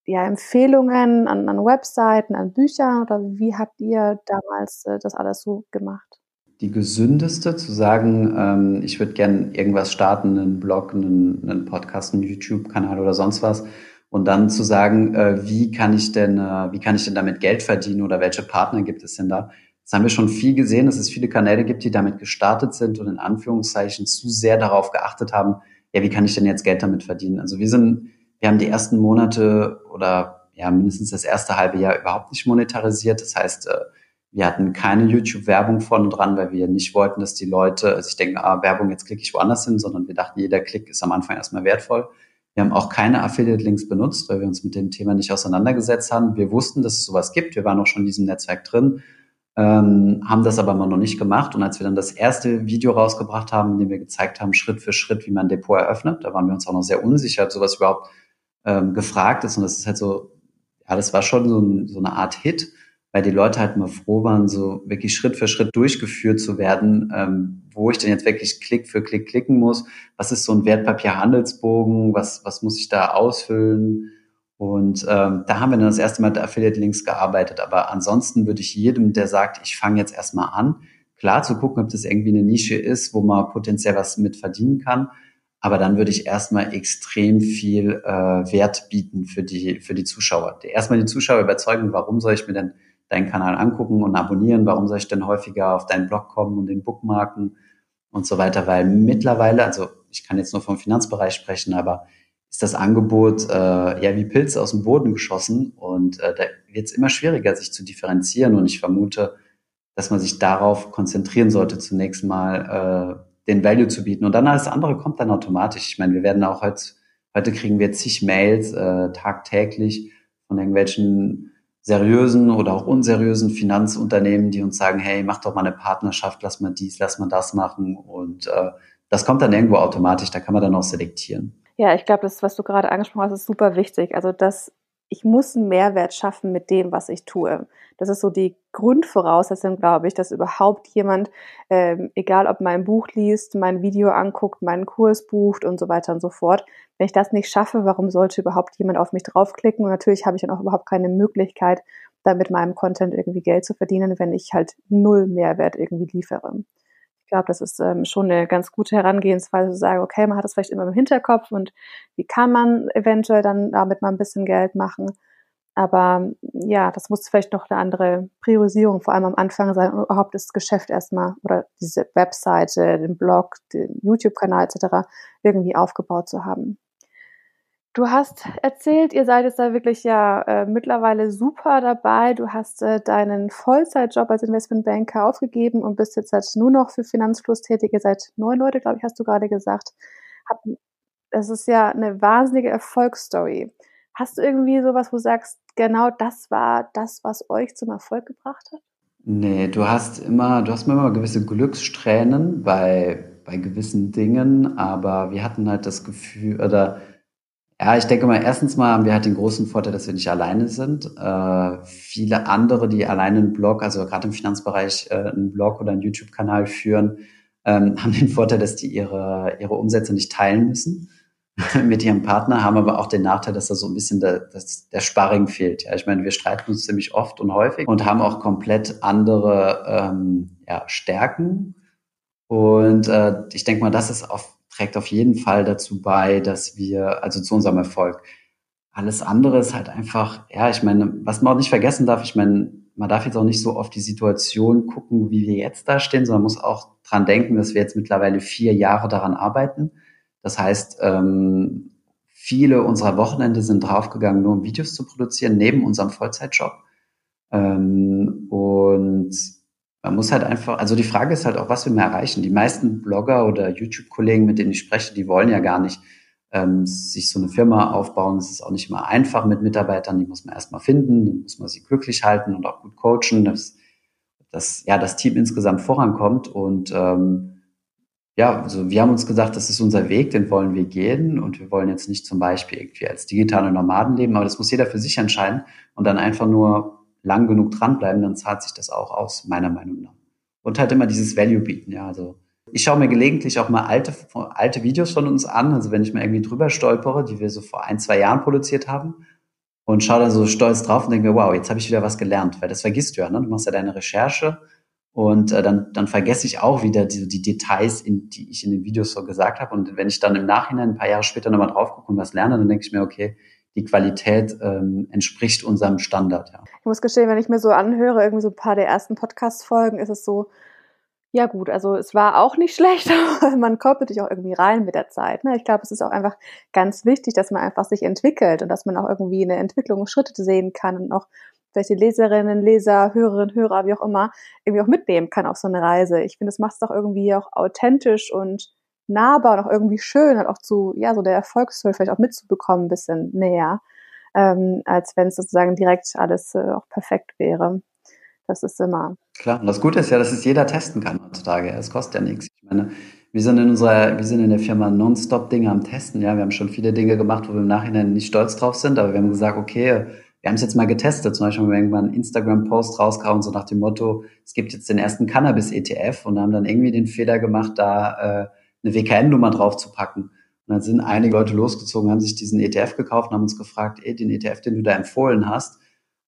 ja, Empfehlungen an, an Webseiten, an Büchern oder wie habt ihr damals äh, das alles so gemacht? Die gesündeste zu sagen, ähm, ich würde gerne irgendwas starten, einen Blog, einen, einen Podcast, einen YouTube-Kanal oder sonst was. Und dann zu sagen, äh, wie kann ich denn, äh, wie kann ich denn damit Geld verdienen oder welche Partner gibt es denn da? Das haben wir schon viel gesehen, dass es viele Kanäle gibt, die damit gestartet sind und in Anführungszeichen zu sehr darauf geachtet haben, ja, wie kann ich denn jetzt Geld damit verdienen? Also wir sind, wir haben die ersten Monate oder ja, mindestens das erste halbe Jahr überhaupt nicht monetarisiert. Das heißt, äh, wir hatten keine YouTube-Werbung vorne dran, weil wir nicht wollten, dass die Leute sich denken, ah, Werbung, jetzt klicke ich woanders hin, sondern wir dachten, jeder Klick ist am Anfang erstmal wertvoll. Wir haben auch keine Affiliate-Links benutzt, weil wir uns mit dem Thema nicht auseinandergesetzt haben. Wir wussten, dass es sowas gibt. Wir waren auch schon in diesem Netzwerk drin ähm, haben das aber noch nicht gemacht. Und als wir dann das erste Video rausgebracht haben, in dem wir gezeigt haben, Schritt für Schritt, wie man ein Depot eröffnet, da waren wir uns auch noch sehr unsicher, ob sowas überhaupt ähm, gefragt ist. Und das ist halt so, ja, das war schon so, ein, so eine Art Hit, weil die Leute halt mal froh waren, so wirklich Schritt für Schritt durchgeführt zu werden, ähm, wo ich denn jetzt wirklich Klick für Klick klicken muss. Was ist so ein Wertpapierhandelsbogen? Was, was muss ich da ausfüllen? Und ähm, da haben wir dann das erste Mal mit Affiliate-Links gearbeitet. Aber ansonsten würde ich jedem, der sagt, ich fange jetzt erstmal an, klar zu gucken, ob das irgendwie eine Nische ist, wo man potenziell was mit verdienen kann. Aber dann würde ich erstmal extrem viel äh, Wert bieten für die, für die Zuschauer. Erstmal die Zuschauer überzeugen, warum soll ich mir denn deinen Kanal angucken und abonnieren? Warum soll ich denn häufiger auf deinen Blog kommen und den Bookmarken und so weiter? Weil mittlerweile, also ich kann jetzt nur vom Finanzbereich sprechen, aber ist das Angebot äh, ja wie Pilze aus dem Boden geschossen und äh, da wird es immer schwieriger, sich zu differenzieren und ich vermute, dass man sich darauf konzentrieren sollte, zunächst mal äh, den Value zu bieten und dann alles andere kommt dann automatisch. Ich meine, wir werden auch heute, heute kriegen wir zig Mails äh, tagtäglich von irgendwelchen seriösen oder auch unseriösen Finanzunternehmen, die uns sagen, hey, mach doch mal eine Partnerschaft, lass mal dies, lass mal das machen und äh, das kommt dann irgendwo automatisch, da kann man dann auch selektieren. Ja, ich glaube, das, was du gerade angesprochen hast, ist super wichtig. Also, dass ich muss einen Mehrwert schaffen mit dem, was ich tue. Das ist so die Grundvoraussetzung, glaube ich, dass überhaupt jemand, ähm, egal ob mein Buch liest, mein Video anguckt, meinen Kurs bucht und so weiter und so fort. Wenn ich das nicht schaffe, warum sollte überhaupt jemand auf mich draufklicken? Und natürlich habe ich dann auch überhaupt keine Möglichkeit, da mit meinem Content irgendwie Geld zu verdienen, wenn ich halt null Mehrwert irgendwie liefere glaube, das ist ähm, schon eine ganz gute Herangehensweise zu sagen, okay, man hat das vielleicht immer im Hinterkopf und wie kann man eventuell dann damit mal ein bisschen Geld machen. Aber ja, das muss vielleicht noch eine andere Priorisierung, vor allem am Anfang sein, um überhaupt das Geschäft erstmal oder diese Webseite, den Blog, den YouTube-Kanal etc. irgendwie aufgebaut zu haben. Du hast erzählt, ihr seid jetzt da wirklich ja äh, mittlerweile super dabei. Du hast äh, deinen Vollzeitjob als Investmentbanker aufgegeben und bist jetzt halt nur noch für Finanzfluss tätig. Ihr seid neun Leute, glaube ich, hast du gerade gesagt. Das ist ja eine wahnsinnige Erfolgsstory. Hast du irgendwie sowas, wo du sagst, genau das war das, was euch zum Erfolg gebracht hat? Nee, du hast immer, du hast immer gewisse Glückstränen bei, bei gewissen Dingen, aber wir hatten halt das Gefühl, oder ja, ich denke mal, erstens mal haben wir halt den großen Vorteil, dass wir nicht alleine sind. Äh, viele andere, die alleine einen Blog, also gerade im Finanzbereich äh, einen Blog oder einen YouTube-Kanal führen, ähm, <laughs> haben den Vorteil, dass die ihre, ihre Umsätze nicht teilen müssen <laughs> mit ihrem Partner, haben aber auch den Nachteil, dass da so ein bisschen der, das, der Sparring fehlt. Ja, ich meine, wir streiten uns ziemlich oft und häufig und haben auch komplett andere ähm, ja, Stärken. Und äh, ich denke mal, das ist auf trägt auf jeden Fall dazu bei, dass wir, also zu unserem Erfolg. Alles andere ist halt einfach, ja, ich meine, was man auch nicht vergessen darf, ich meine, man darf jetzt auch nicht so auf die Situation gucken, wie wir jetzt da stehen, sondern muss auch dran denken, dass wir jetzt mittlerweile vier Jahre daran arbeiten. Das heißt, ähm, viele unserer Wochenende sind draufgegangen, nur um Videos zu produzieren, neben unserem Vollzeitjob. Ähm, und man muss halt einfach, also die Frage ist halt auch, was wir mehr erreichen. Die meisten Blogger oder YouTube-Kollegen, mit denen ich spreche, die wollen ja gar nicht ähm, sich so eine Firma aufbauen. Es ist auch nicht immer einfach mit Mitarbeitern, die muss man erstmal finden, dann muss man sie glücklich halten und auch gut coachen, dass, dass ja das Team insgesamt vorankommt. Und ähm, ja, also wir haben uns gesagt, das ist unser Weg, den wollen wir gehen und wir wollen jetzt nicht zum Beispiel irgendwie als digitale Nomaden leben, aber das muss jeder für sich entscheiden und dann einfach nur lang genug dranbleiben, dann zahlt sich das auch aus, meiner Meinung nach. Und halt immer dieses Value bieten, ja, also ich schaue mir gelegentlich auch mal alte, alte Videos von uns an, also wenn ich mal irgendwie drüber stolpere, die wir so vor ein, zwei Jahren produziert haben und schaue dann so stolz drauf und denke mir, wow, jetzt habe ich wieder was gelernt, weil das vergisst du ja, ne? du machst ja deine Recherche und äh, dann, dann vergesse ich auch wieder die, die Details, in, die ich in den Videos so gesagt habe. Und wenn ich dann im Nachhinein ein paar Jahre später nochmal drauf gucke und was lerne, dann denke ich mir, okay, die Qualität ähm, entspricht unserem Standard. Ja. Ich muss gestehen, wenn ich mir so anhöre, irgendwie so ein paar der ersten Podcast-Folgen, ist es so, ja gut, also es war auch nicht <laughs> schlecht, aber man kommt natürlich auch irgendwie rein mit der Zeit. Ne? Ich glaube, es ist auch einfach ganz wichtig, dass man einfach sich entwickelt und dass man auch irgendwie eine Entwicklung, Schritte sehen kann und auch vielleicht die Leserinnen, Leser, Hörerinnen, Hörer, wie auch immer, irgendwie auch mitnehmen kann auf so eine Reise. Ich finde, das macht es doch irgendwie auch authentisch und nahbar und auch irgendwie schön, halt auch zu, ja, so der Erfolgsstory vielleicht auch mitzubekommen, ein bisschen näher, ähm, als wenn es sozusagen direkt alles äh, auch perfekt wäre. Das ist immer. Klar, und das Gute ist ja, dass es jeder testen kann heutzutage. Es kostet ja nichts. Ich meine, wir sind in unserer, wir sind in der Firma nonstop Dinge am Testen. Ja, wir haben schon viele Dinge gemacht, wo wir im Nachhinein nicht stolz drauf sind, aber wir haben gesagt, okay, wir haben es jetzt mal getestet, zum Beispiel haben wir irgendwann einen Instagram-Post rausgehauen, so nach dem Motto, es gibt jetzt den ersten Cannabis-ETF und haben dann irgendwie den Fehler gemacht, da äh, eine WKN-Nummer drauf zu packen. Und dann sind einige Leute losgezogen, haben sich diesen ETF gekauft und haben uns gefragt, ey, den ETF, den du da empfohlen hast.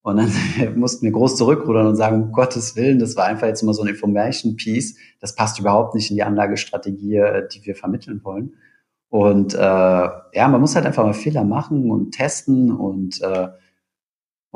Und dann <laughs> mussten wir groß zurückrudern und sagen, um Gottes Willen, das war einfach jetzt mal so ein Information-Piece. Das passt überhaupt nicht in die Anlagestrategie, äh, die wir vermitteln wollen. Und äh, ja, man muss halt einfach mal Fehler machen und testen und äh,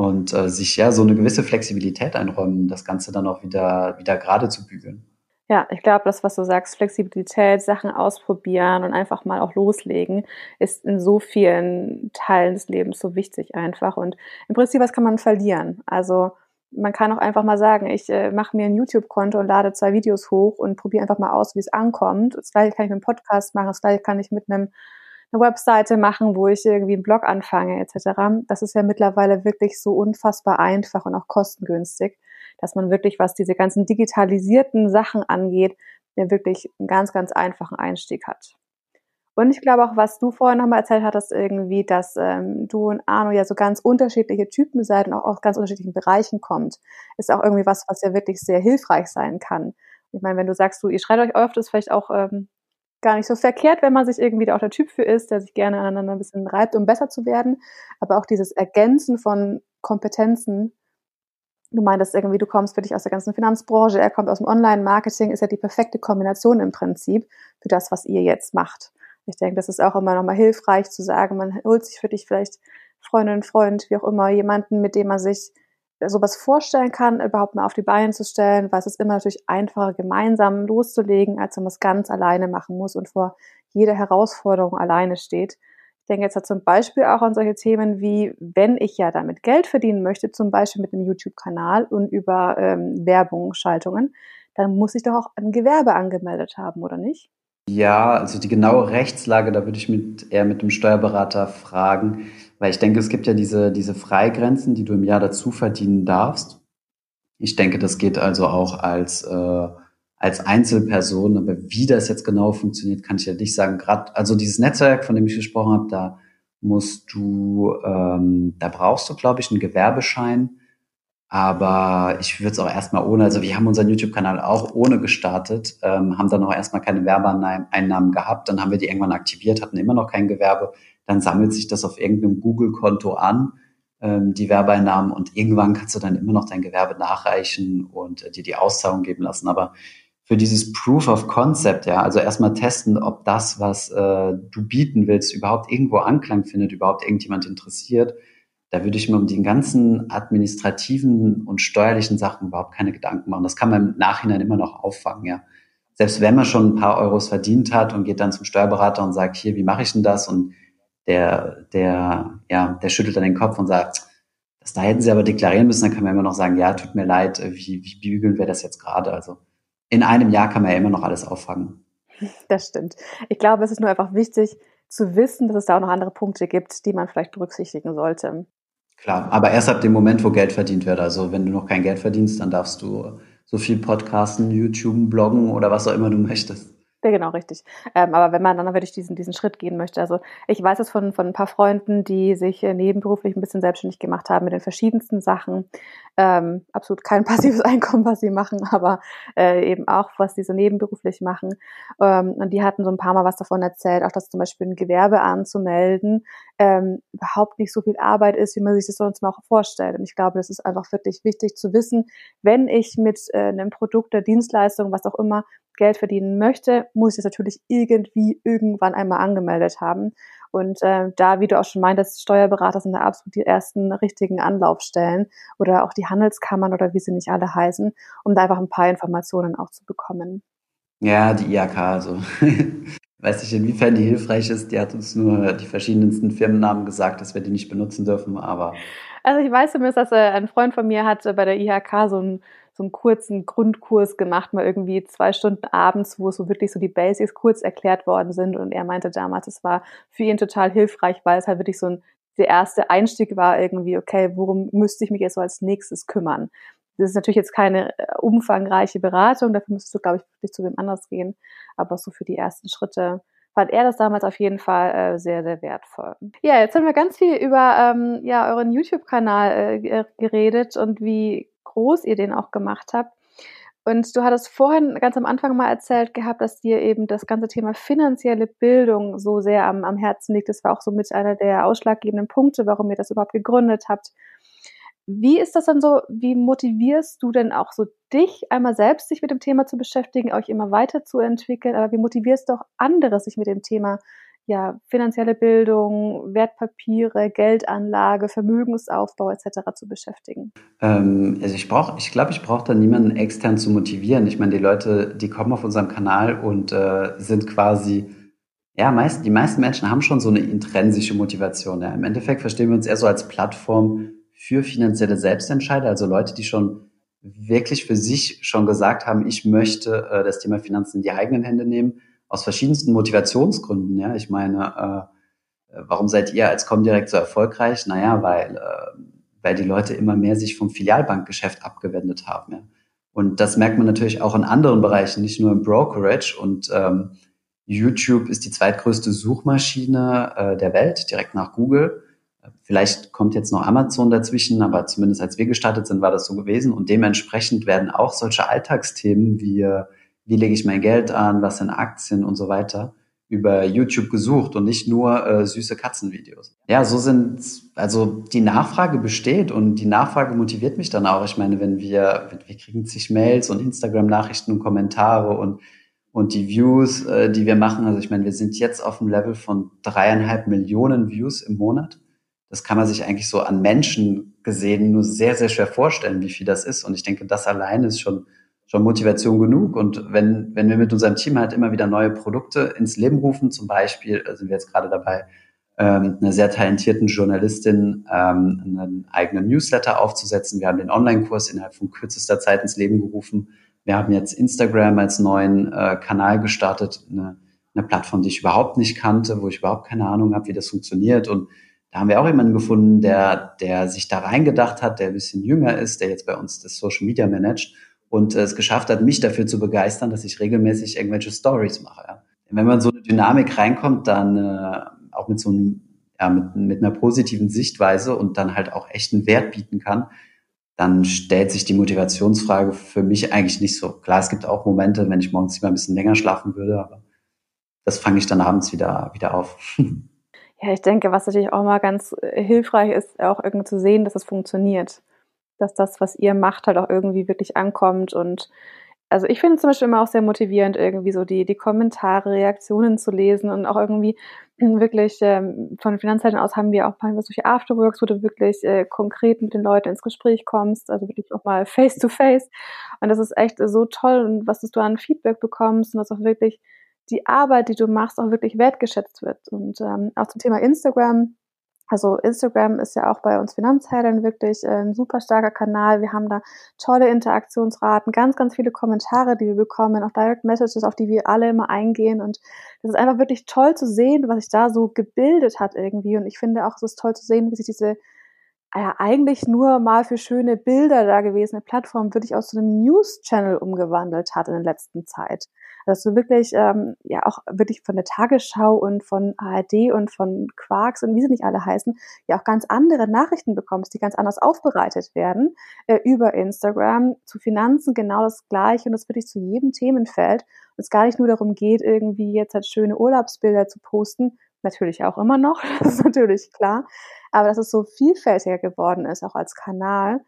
und äh, sich ja so eine gewisse Flexibilität einräumen, das Ganze dann auch wieder, wieder gerade zu bügeln. Ja, ich glaube, das, was du sagst, Flexibilität, Sachen ausprobieren und einfach mal auch loslegen, ist in so vielen Teilen des Lebens so wichtig einfach. Und im Prinzip, was kann man verlieren? Also man kann auch einfach mal sagen, ich äh, mache mir ein YouTube-Konto und lade zwei Videos hoch und probiere einfach mal aus, wie es ankommt. Das gleiche kann ich mit einem Podcast machen, das gleiche kann ich mit einem eine Webseite machen, wo ich irgendwie einen Blog anfange etc. Das ist ja mittlerweile wirklich so unfassbar einfach und auch kostengünstig, dass man wirklich, was diese ganzen digitalisierten Sachen angeht, wirklich einen ganz, ganz einfachen Einstieg hat. Und ich glaube auch, was du vorher nochmal erzählt hattest, irgendwie, dass ähm, du und Arno ja so ganz unterschiedliche Typen seid und auch aus ganz unterschiedlichen Bereichen kommt, ist auch irgendwie was, was ja wirklich sehr hilfreich sein kann. Ich meine, wenn du sagst, du, ihr schreit euch oft, ist vielleicht auch ähm, gar nicht so verkehrt, wenn man sich irgendwie auch der Typ für ist, der sich gerne aneinander ein bisschen reibt, um besser zu werden. Aber auch dieses Ergänzen von Kompetenzen. Du meintest irgendwie, du kommst für dich aus der ganzen Finanzbranche, er kommt aus dem Online-Marketing, ist ja die perfekte Kombination im Prinzip für das, was ihr jetzt macht. Ich denke, das ist auch immer nochmal hilfreich zu sagen, man holt sich für dich vielleicht Freundin, Freund, wie auch immer, jemanden, mit dem man sich sowas vorstellen kann, überhaupt mal auf die Beine zu stellen, weil es ist immer natürlich einfacher, gemeinsam loszulegen, als wenn man es ganz alleine machen muss und vor jeder Herausforderung alleine steht. Ich denke jetzt zum Beispiel auch an solche Themen wie, wenn ich ja damit Geld verdienen möchte, zum Beispiel mit einem YouTube-Kanal und über ähm, Werbung, Schaltungen, dann muss ich doch auch ein Gewerbe angemeldet haben, oder nicht? Ja, also die genaue Rechtslage, da würde ich mit, eher mit dem Steuerberater fragen. Weil ich denke, es gibt ja diese, diese Freigrenzen, die du im Jahr dazu verdienen darfst. Ich denke, das geht also auch als, äh, als Einzelperson. Aber wie das jetzt genau funktioniert, kann ich ja nicht sagen. Gerade, also dieses Netzwerk, von dem ich gesprochen habe, da musst du, ähm, da brauchst du, glaube ich, einen Gewerbeschein. Aber ich würde es auch erstmal ohne, also wir haben unseren YouTube-Kanal auch ohne gestartet, ähm, haben dann auch erstmal keine Werbeeinnahmen gehabt, dann haben wir die irgendwann aktiviert, hatten immer noch kein Gewerbe dann sammelt sich das auf irgendeinem Google-Konto an, ähm, die Werbeeinnahmen und irgendwann kannst du dann immer noch dein Gewerbe nachreichen und äh, dir die Auszahlung geben lassen. Aber für dieses Proof of Concept, ja, also erstmal testen, ob das, was äh, du bieten willst, überhaupt irgendwo Anklang findet, überhaupt irgendjemand interessiert, da würde ich mir um die ganzen administrativen und steuerlichen Sachen überhaupt keine Gedanken machen. Das kann man im Nachhinein immer noch auffangen, ja. Selbst wenn man schon ein paar Euros verdient hat und geht dann zum Steuerberater und sagt, hier, wie mache ich denn das? Und der, der, ja, der schüttelt dann den Kopf und sagt, das da hätten sie aber deklarieren müssen, dann kann man immer noch sagen, ja, tut mir leid, wie, wie bügeln wir das jetzt gerade? Also in einem Jahr kann man ja immer noch alles auffangen. Das stimmt. Ich glaube, es ist nur einfach wichtig zu wissen, dass es da auch noch andere Punkte gibt, die man vielleicht berücksichtigen sollte. Klar, aber erst ab dem Moment, wo Geld verdient wird. Also wenn du noch kein Geld verdienst, dann darfst du so viel podcasten, YouTube, bloggen oder was auch immer du möchtest. Ja, genau, richtig. Ähm, aber wenn man dann wirklich diesen, diesen Schritt gehen möchte, also ich weiß es von, von ein paar Freunden, die sich äh, nebenberuflich ein bisschen selbstständig gemacht haben mit den verschiedensten Sachen. Ähm, absolut kein <laughs> passives Einkommen, was sie machen, aber äh, eben auch, was sie so nebenberuflich machen. Ähm, und die hatten so ein paar Mal was davon erzählt, auch dass zum Beispiel ein Gewerbe anzumelden ähm, überhaupt nicht so viel Arbeit ist, wie man sich das sonst mal auch vorstellt. Und ich glaube, das ist einfach wirklich wichtig zu wissen, wenn ich mit äh, einem Produkt, der Dienstleistung, was auch immer, Geld verdienen möchte, muss ich das natürlich irgendwie irgendwann einmal angemeldet haben. Und äh, da, wie du auch schon meintest, Steuerberater sind da absolut die ersten richtigen Anlaufstellen oder auch die Handelskammern oder wie sie nicht alle heißen, um da einfach ein paar Informationen auch zu bekommen. Ja, die IHK, also <laughs> weiß nicht, inwiefern die hilfreich ist. Die hat uns nur die verschiedensten Firmennamen gesagt, dass wir die nicht benutzen dürfen, aber. Also ich weiß zumindest, dass äh, ein Freund von mir hat bei der IHK so einen, so einen kurzen Grundkurs gemacht, mal irgendwie zwei Stunden abends, wo so wirklich so die Basics kurz erklärt worden sind. Und er meinte damals, es war für ihn total hilfreich, weil es halt wirklich so ein der erste Einstieg war irgendwie, okay, worum müsste ich mich jetzt so als nächstes kümmern? Das ist natürlich jetzt keine äh, umfangreiche Beratung, dafür müsstest du, glaube ich, wirklich zu wem anders gehen. Aber so für die ersten Schritte fand er das damals auf jeden Fall äh, sehr, sehr wertvoll. Ja, jetzt haben wir ganz viel über ähm, ja, euren YouTube-Kanal äh, geredet und wie groß ihr den auch gemacht habt. Und du hattest vorhin ganz am Anfang mal erzählt gehabt, dass dir eben das ganze Thema finanzielle Bildung so sehr am, am Herzen liegt. Das war auch so mit einer der ausschlaggebenden Punkte, warum ihr das überhaupt gegründet habt. Wie ist das dann so? Wie motivierst du denn auch so dich, einmal selbst sich mit dem Thema zu beschäftigen, euch immer weiterzuentwickeln, aber wie motivierst du auch andere, sich mit dem Thema ja, finanzielle Bildung, Wertpapiere, Geldanlage, Vermögensaufbau etc. zu beschäftigen? Ähm, also ich brauche, ich glaube, ich brauche da niemanden extern zu motivieren. Ich meine, die Leute, die kommen auf unserem Kanal und äh, sind quasi ja, meist, die meisten Menschen haben schon so eine intrinsische Motivation. Ja. Im Endeffekt verstehen wir uns eher so als Plattform für finanzielle Selbstentscheider, also Leute, die schon wirklich für sich schon gesagt haben, ich möchte äh, das Thema Finanzen in die eigenen Hände nehmen, aus verschiedensten Motivationsgründen. Ja, ich meine, äh, warum seid ihr als Comdirect so erfolgreich? Naja, weil, äh, weil die Leute immer mehr sich vom Filialbankgeschäft abgewendet haben. Ja. Und das merkt man natürlich auch in anderen Bereichen, nicht nur im Brokerage. Und ähm, YouTube ist die zweitgrößte Suchmaschine äh, der Welt, direkt nach Google. Vielleicht kommt jetzt noch Amazon dazwischen, aber zumindest als wir gestartet sind, war das so gewesen. Und dementsprechend werden auch solche Alltagsthemen wie, wie lege ich mein Geld an, was sind Aktien und so weiter, über YouTube gesucht und nicht nur äh, süße Katzenvideos. Ja, so sind, also die Nachfrage besteht und die Nachfrage motiviert mich dann auch. Ich meine, wenn wir, wir kriegen zig Mails und Instagram-Nachrichten und Kommentare und und die Views, äh, die wir machen, also ich meine, wir sind jetzt auf dem Level von dreieinhalb Millionen Views im Monat das kann man sich eigentlich so an Menschen gesehen nur sehr, sehr schwer vorstellen, wie viel das ist. Und ich denke, das allein ist schon, schon Motivation genug. Und wenn, wenn wir mit unserem Team halt immer wieder neue Produkte ins Leben rufen, zum Beispiel sind wir jetzt gerade dabei, ähm, einer sehr talentierten Journalistin ähm, einen eigenen Newsletter aufzusetzen. Wir haben den Online-Kurs innerhalb von kürzester Zeit ins Leben gerufen. Wir haben jetzt Instagram als neuen äh, Kanal gestartet, eine, eine Plattform, die ich überhaupt nicht kannte, wo ich überhaupt keine Ahnung habe, wie das funktioniert. Und da haben wir auch jemanden gefunden, der, der sich da reingedacht hat, der ein bisschen jünger ist, der jetzt bei uns das Social Media managt und äh, es geschafft hat, mich dafür zu begeistern, dass ich regelmäßig irgendwelche Stories mache. Ja. Wenn man so eine Dynamik reinkommt, dann äh, auch mit so einem, ja, mit, mit einer positiven Sichtweise und dann halt auch echten Wert bieten kann, dann stellt sich die Motivationsfrage für mich eigentlich nicht so. Klar, es gibt auch Momente, wenn ich morgens lieber ein bisschen länger schlafen würde, aber das fange ich dann abends wieder, wieder auf. <laughs> Ja, ich denke, was natürlich auch mal ganz äh, hilfreich ist, auch irgendwie zu sehen, dass es funktioniert. Dass das, was ihr macht, halt auch irgendwie wirklich ankommt. Und also ich finde zum Beispiel immer auch sehr motivierend, irgendwie so die, die Kommentare, Reaktionen zu lesen und auch irgendwie <clears throat> wirklich ähm, von Finanzseiten aus haben wir auch manchmal solche Afterworks, wo du wirklich äh, konkret mit den Leuten ins Gespräch kommst, also wirklich auch mal face to face. Und das ist echt so toll und was du an Feedback bekommst und das auch wirklich die Arbeit, die du machst, auch wirklich wertgeschätzt wird. Und ähm, auch zum Thema Instagram. Also Instagram ist ja auch bei uns Finanzheldern wirklich äh, ein super starker Kanal. Wir haben da tolle Interaktionsraten, ganz, ganz viele Kommentare, die wir bekommen, auch Direct Messages, auf die wir alle immer eingehen. Und das ist einfach wirklich toll zu sehen, was sich da so gebildet hat irgendwie. Und ich finde auch, es ist toll zu sehen, wie sich diese ja, eigentlich nur mal für schöne Bilder da gewesene Plattform wirklich aus so einem News-Channel umgewandelt hat in der letzten Zeit. Dass du wirklich, ähm, ja auch wirklich von der Tagesschau und von ARD und von Quarks und wie sie nicht alle heißen, ja auch ganz andere Nachrichten bekommst, die ganz anders aufbereitet werden äh, über Instagram. Zu Finanzen genau das Gleiche und das wirklich zu jedem Themenfeld. Und es gar nicht nur darum geht, irgendwie jetzt halt schöne Urlaubsbilder zu posten, natürlich auch immer noch, <laughs> das ist natürlich klar, aber dass es so vielfältiger geworden ist, auch als Kanal,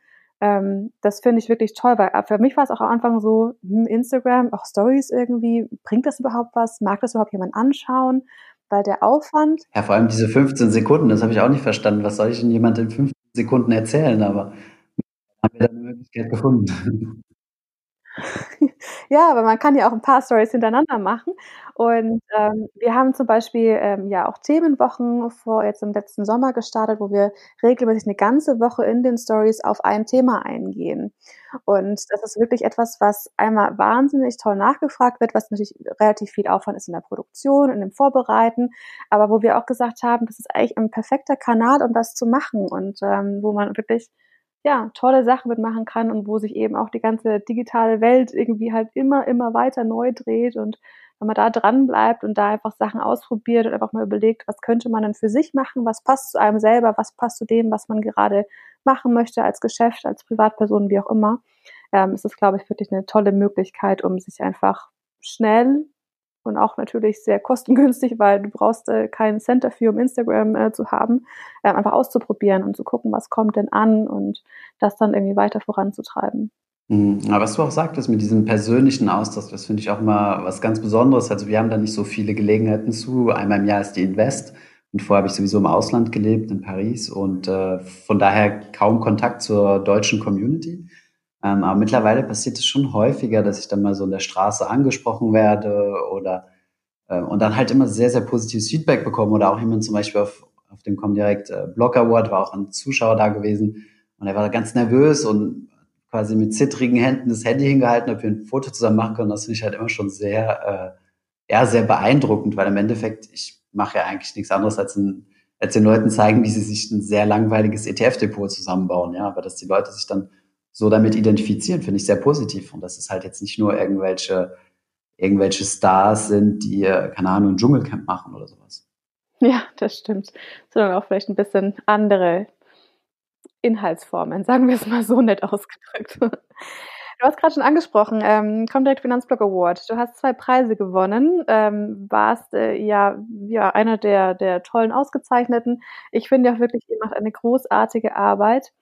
ähm, das finde ich wirklich toll, weil für mich war es auch am Anfang so, hm, Instagram, auch Stories irgendwie, bringt das überhaupt was? Mag das überhaupt jemand anschauen? Weil der Aufwand. Ja, vor allem diese 15 Sekunden, das habe ich auch nicht verstanden. Was soll ich denn jemand in 15 Sekunden erzählen? Aber haben wir da eine Möglichkeit gefunden. <laughs> Ja, aber man kann ja auch ein paar Stories hintereinander machen. Und ähm, wir haben zum Beispiel ähm, ja auch Themenwochen vor jetzt im letzten Sommer gestartet, wo wir regelmäßig eine ganze Woche in den Stories auf ein Thema eingehen. Und das ist wirklich etwas, was einmal wahnsinnig toll nachgefragt wird, was natürlich relativ viel Aufwand ist in der Produktion, in dem Vorbereiten, aber wo wir auch gesagt haben, das ist eigentlich ein perfekter Kanal, um das zu machen und ähm, wo man wirklich ja, tolle Sachen mitmachen kann und wo sich eben auch die ganze digitale Welt irgendwie halt immer, immer weiter neu dreht und wenn man da dran bleibt und da einfach Sachen ausprobiert und einfach mal überlegt, was könnte man denn für sich machen, was passt zu einem selber, was passt zu dem, was man gerade machen möchte als Geschäft, als Privatperson, wie auch immer, ähm, ist es, glaube ich, wirklich eine tolle Möglichkeit, um sich einfach schnell und auch natürlich sehr kostengünstig, weil du brauchst äh, keinen Cent dafür, um Instagram äh, zu haben, äh, einfach auszuprobieren und zu gucken, was kommt denn an und das dann irgendwie weiter voranzutreiben. Mhm. Aber was du auch sagtest mit diesem persönlichen Austausch, das finde ich auch mal was ganz Besonderes. Also wir haben da nicht so viele Gelegenheiten zu. Einmal im Jahr ist die Invest und vorher habe ich sowieso im Ausland gelebt, in Paris und äh, von daher kaum Kontakt zur deutschen Community. Ähm, aber mittlerweile passiert es schon häufiger, dass ich dann mal so in der Straße angesprochen werde oder äh, und dann halt immer sehr, sehr positives Feedback bekomme oder auch jemand zum Beispiel auf, auf dem Comdirect äh, Blog Award war auch ein Zuschauer da gewesen und er war ganz nervös und quasi mit zittrigen Händen das Handy hingehalten, ob wir ein Foto zusammen machen können. Das finde ich halt immer schon sehr, äh, ja, sehr beeindruckend, weil im Endeffekt, ich mache ja eigentlich nichts anderes als, ein, als den Leuten zeigen, wie sie sich ein sehr langweiliges ETF-Depot zusammenbauen. Ja, aber dass die Leute sich dann so damit identifizieren, finde ich sehr positiv. Und dass es halt jetzt nicht nur irgendwelche, irgendwelche Stars sind, die, keine Ahnung, ein Dschungelcamp machen oder sowas. Ja, das stimmt. Sondern auch vielleicht ein bisschen andere Inhaltsformen, <laughs> sagen wir es mal so nett ausgedrückt. Du hast gerade schon angesprochen, ähm, Comdirect Finanzblog Award. Du hast zwei Preise gewonnen, ähm, warst äh, ja, ja einer der, der tollen Ausgezeichneten. Ich finde ja wirklich, ihr macht eine großartige Arbeit.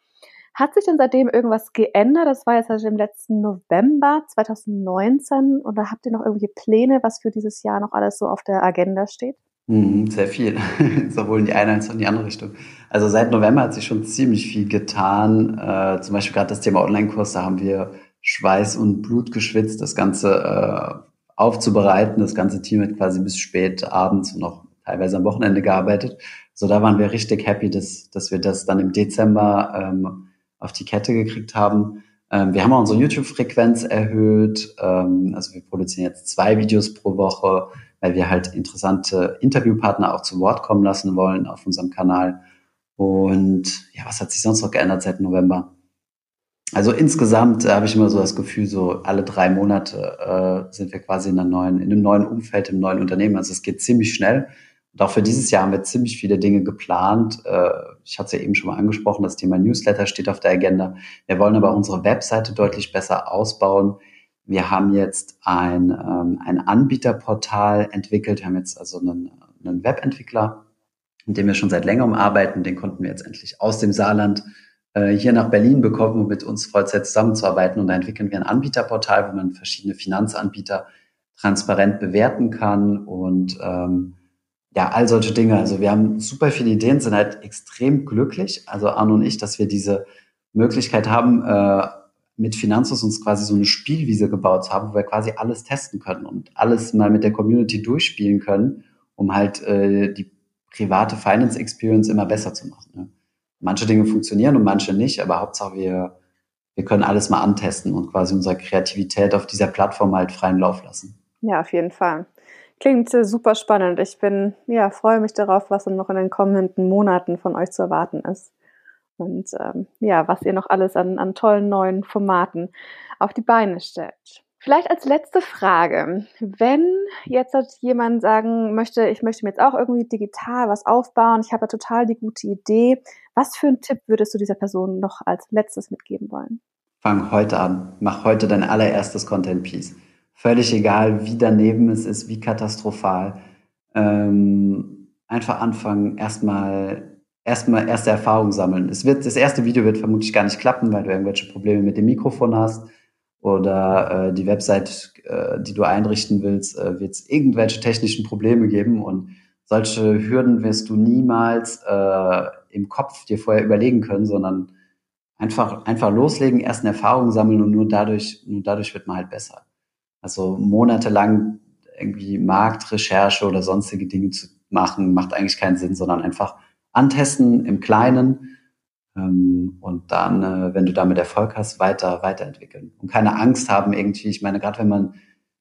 Hat sich denn seitdem irgendwas geändert? Das war jetzt seit dem letzten November 2019. Oder habt ihr noch irgendwelche Pläne, was für dieses Jahr noch alles so auf der Agenda steht? Mhm, sehr viel, <laughs> sowohl in die eine als auch in die andere Richtung. Also seit November hat sich schon ziemlich viel getan. Äh, zum Beispiel gerade das Thema Online-Kurs, da haben wir Schweiß und Blut geschwitzt, das Ganze äh, aufzubereiten. Das ganze Team hat quasi bis spät abends und auch teilweise am Wochenende gearbeitet. So, da waren wir richtig happy, dass, dass wir das dann im Dezember ähm, auf die Kette gekriegt haben. Ähm, wir haben auch unsere YouTube-Frequenz erhöht. Ähm, also wir produzieren jetzt zwei Videos pro Woche, weil wir halt interessante Interviewpartner auch zu Wort kommen lassen wollen auf unserem Kanal. Und ja, was hat sich sonst noch geändert seit November? Also insgesamt äh, habe ich immer so das Gefühl, so alle drei Monate äh, sind wir quasi in, neuen, in einem neuen Umfeld, im neuen Unternehmen. Also es geht ziemlich schnell. Und auch für dieses Jahr haben wir ziemlich viele Dinge geplant. Äh, ich hatte es ja eben schon mal angesprochen, das Thema Newsletter steht auf der Agenda. Wir wollen aber unsere Webseite deutlich besser ausbauen. Wir haben jetzt ein, ähm, ein Anbieterportal entwickelt. Wir haben jetzt also einen, einen Webentwickler, mit dem wir schon seit längerem arbeiten. Den konnten wir jetzt endlich aus dem Saarland äh, hier nach Berlin bekommen, um mit uns Vollzeit zusammenzuarbeiten. Und da entwickeln wir ein Anbieterportal, wo man verschiedene Finanzanbieter transparent bewerten kann und ähm, ja, all solche Dinge. Also wir haben super viele Ideen, sind halt extrem glücklich, also Arno und ich, dass wir diese Möglichkeit haben, äh, mit Finanzus uns quasi so eine Spielwiese gebaut haben, wo wir quasi alles testen können und alles mal mit der Community durchspielen können, um halt äh, die private Finance Experience immer besser zu machen. Ne? Manche Dinge funktionieren und manche nicht, aber Hauptsache wir, wir können alles mal antesten und quasi unsere Kreativität auf dieser Plattform halt freien Lauf lassen. Ja, auf jeden Fall. Klingt super spannend. Ich bin, ja, freue mich darauf, was dann noch in den kommenden Monaten von euch zu erwarten ist. Und ähm, ja, was ihr noch alles an, an tollen neuen Formaten auf die Beine stellt. Vielleicht als letzte Frage, wenn jetzt jemand sagen möchte, ich möchte mir jetzt auch irgendwie digital was aufbauen, ich habe da total die gute Idee, was für einen Tipp würdest du dieser Person noch als letztes mitgeben wollen? Fang heute an, mach heute dein allererstes Content Piece. Völlig egal, wie daneben es ist, wie katastrophal. Ähm, einfach anfangen, erstmal erstmal erste Erfahrungen sammeln. Es wird das erste Video wird vermutlich gar nicht klappen, weil du irgendwelche Probleme mit dem Mikrofon hast oder äh, die Website, äh, die du einrichten willst, äh, wird es irgendwelche technischen Probleme geben und solche Hürden wirst du niemals äh, im Kopf dir vorher überlegen können, sondern einfach einfach loslegen, ersten Erfahrungen sammeln und nur dadurch nur dadurch wird man halt besser. Also monatelang irgendwie Marktrecherche oder sonstige Dinge zu machen, macht eigentlich keinen Sinn, sondern einfach antesten im Kleinen ähm, und dann, äh, wenn du damit Erfolg hast, weiter weiterentwickeln und keine Angst haben irgendwie. Ich meine, gerade wenn man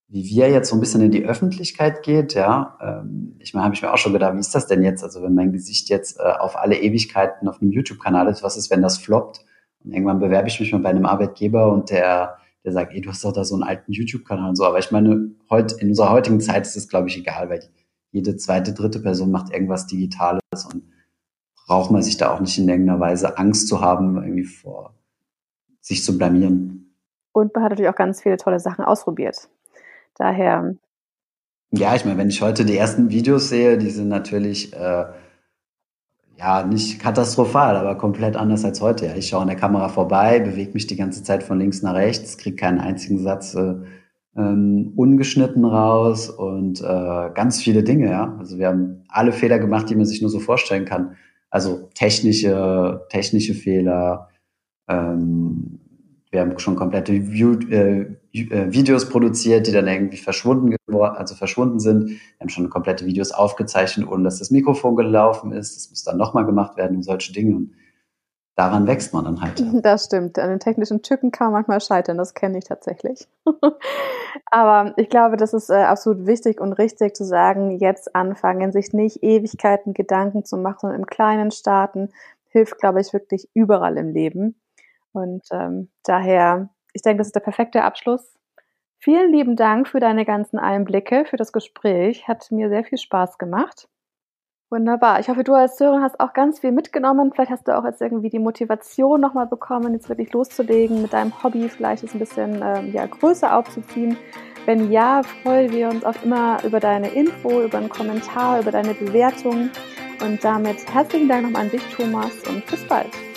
wie wir jetzt so ein bisschen in die Öffentlichkeit geht, ja, ähm, ich meine, habe ich mir auch schon gedacht, wie ist das denn jetzt? Also wenn mein Gesicht jetzt äh, auf alle Ewigkeiten auf einem YouTube-Kanal ist, was ist, wenn das floppt? Und irgendwann bewerbe ich mich mal bei einem Arbeitgeber und der, der sagt, ey, du hast doch da so einen alten YouTube-Kanal und so. Aber ich meine, heute in unserer heutigen Zeit ist es, glaube ich, egal, weil jede zweite, dritte Person macht irgendwas Digitales und braucht man sich da auch nicht in irgendeiner Weise Angst zu haben, irgendwie vor sich zu blamieren. Und man hat natürlich auch ganz viele tolle Sachen ausprobiert. Daher. Ja, ich meine, wenn ich heute die ersten Videos sehe, die sind natürlich äh, ja nicht katastrophal, aber komplett anders als heute. Ja, ich schaue an der Kamera vorbei, bewege mich die ganze Zeit von links nach rechts, kriege keinen einzigen Satz äh, ähm, ungeschnitten raus und äh, ganz viele Dinge. Ja, also wir haben alle Fehler gemacht, die man sich nur so vorstellen kann. Also technische, technische Fehler. Ähm, wir haben schon komplette View, äh, äh, Videos produziert, die dann irgendwie verschwunden also verschwunden sind. Wir haben schon komplette Videos aufgezeichnet, ohne dass das Mikrofon gelaufen ist. Das muss dann nochmal gemacht werden und solche Dinge. Und daran wächst man dann halt. <laughs> Das stimmt. An den technischen Tücken kann man manchmal scheitern, das kenne ich tatsächlich. <laughs> Aber ich glaube, das ist äh, absolut wichtig und richtig zu sagen, jetzt anfangen, sich nicht Ewigkeiten Gedanken zu machen, sondern im Kleinen starten, hilft, glaube ich, wirklich überall im Leben. Und ähm, daher, ich denke, das ist der perfekte Abschluss. Vielen lieben Dank für deine ganzen Einblicke, für das Gespräch. Hat mir sehr viel Spaß gemacht. Wunderbar. Ich hoffe, du als Sören hast auch ganz viel mitgenommen. Vielleicht hast du auch jetzt irgendwie die Motivation nochmal bekommen, jetzt wirklich loszulegen, mit deinem Hobby vielleicht es ein bisschen ähm, ja, größer aufzuziehen. Wenn ja, freuen wir uns auch immer über deine Info, über einen Kommentar, über deine Bewertung. Und damit herzlichen Dank nochmal an dich, Thomas, und bis bald.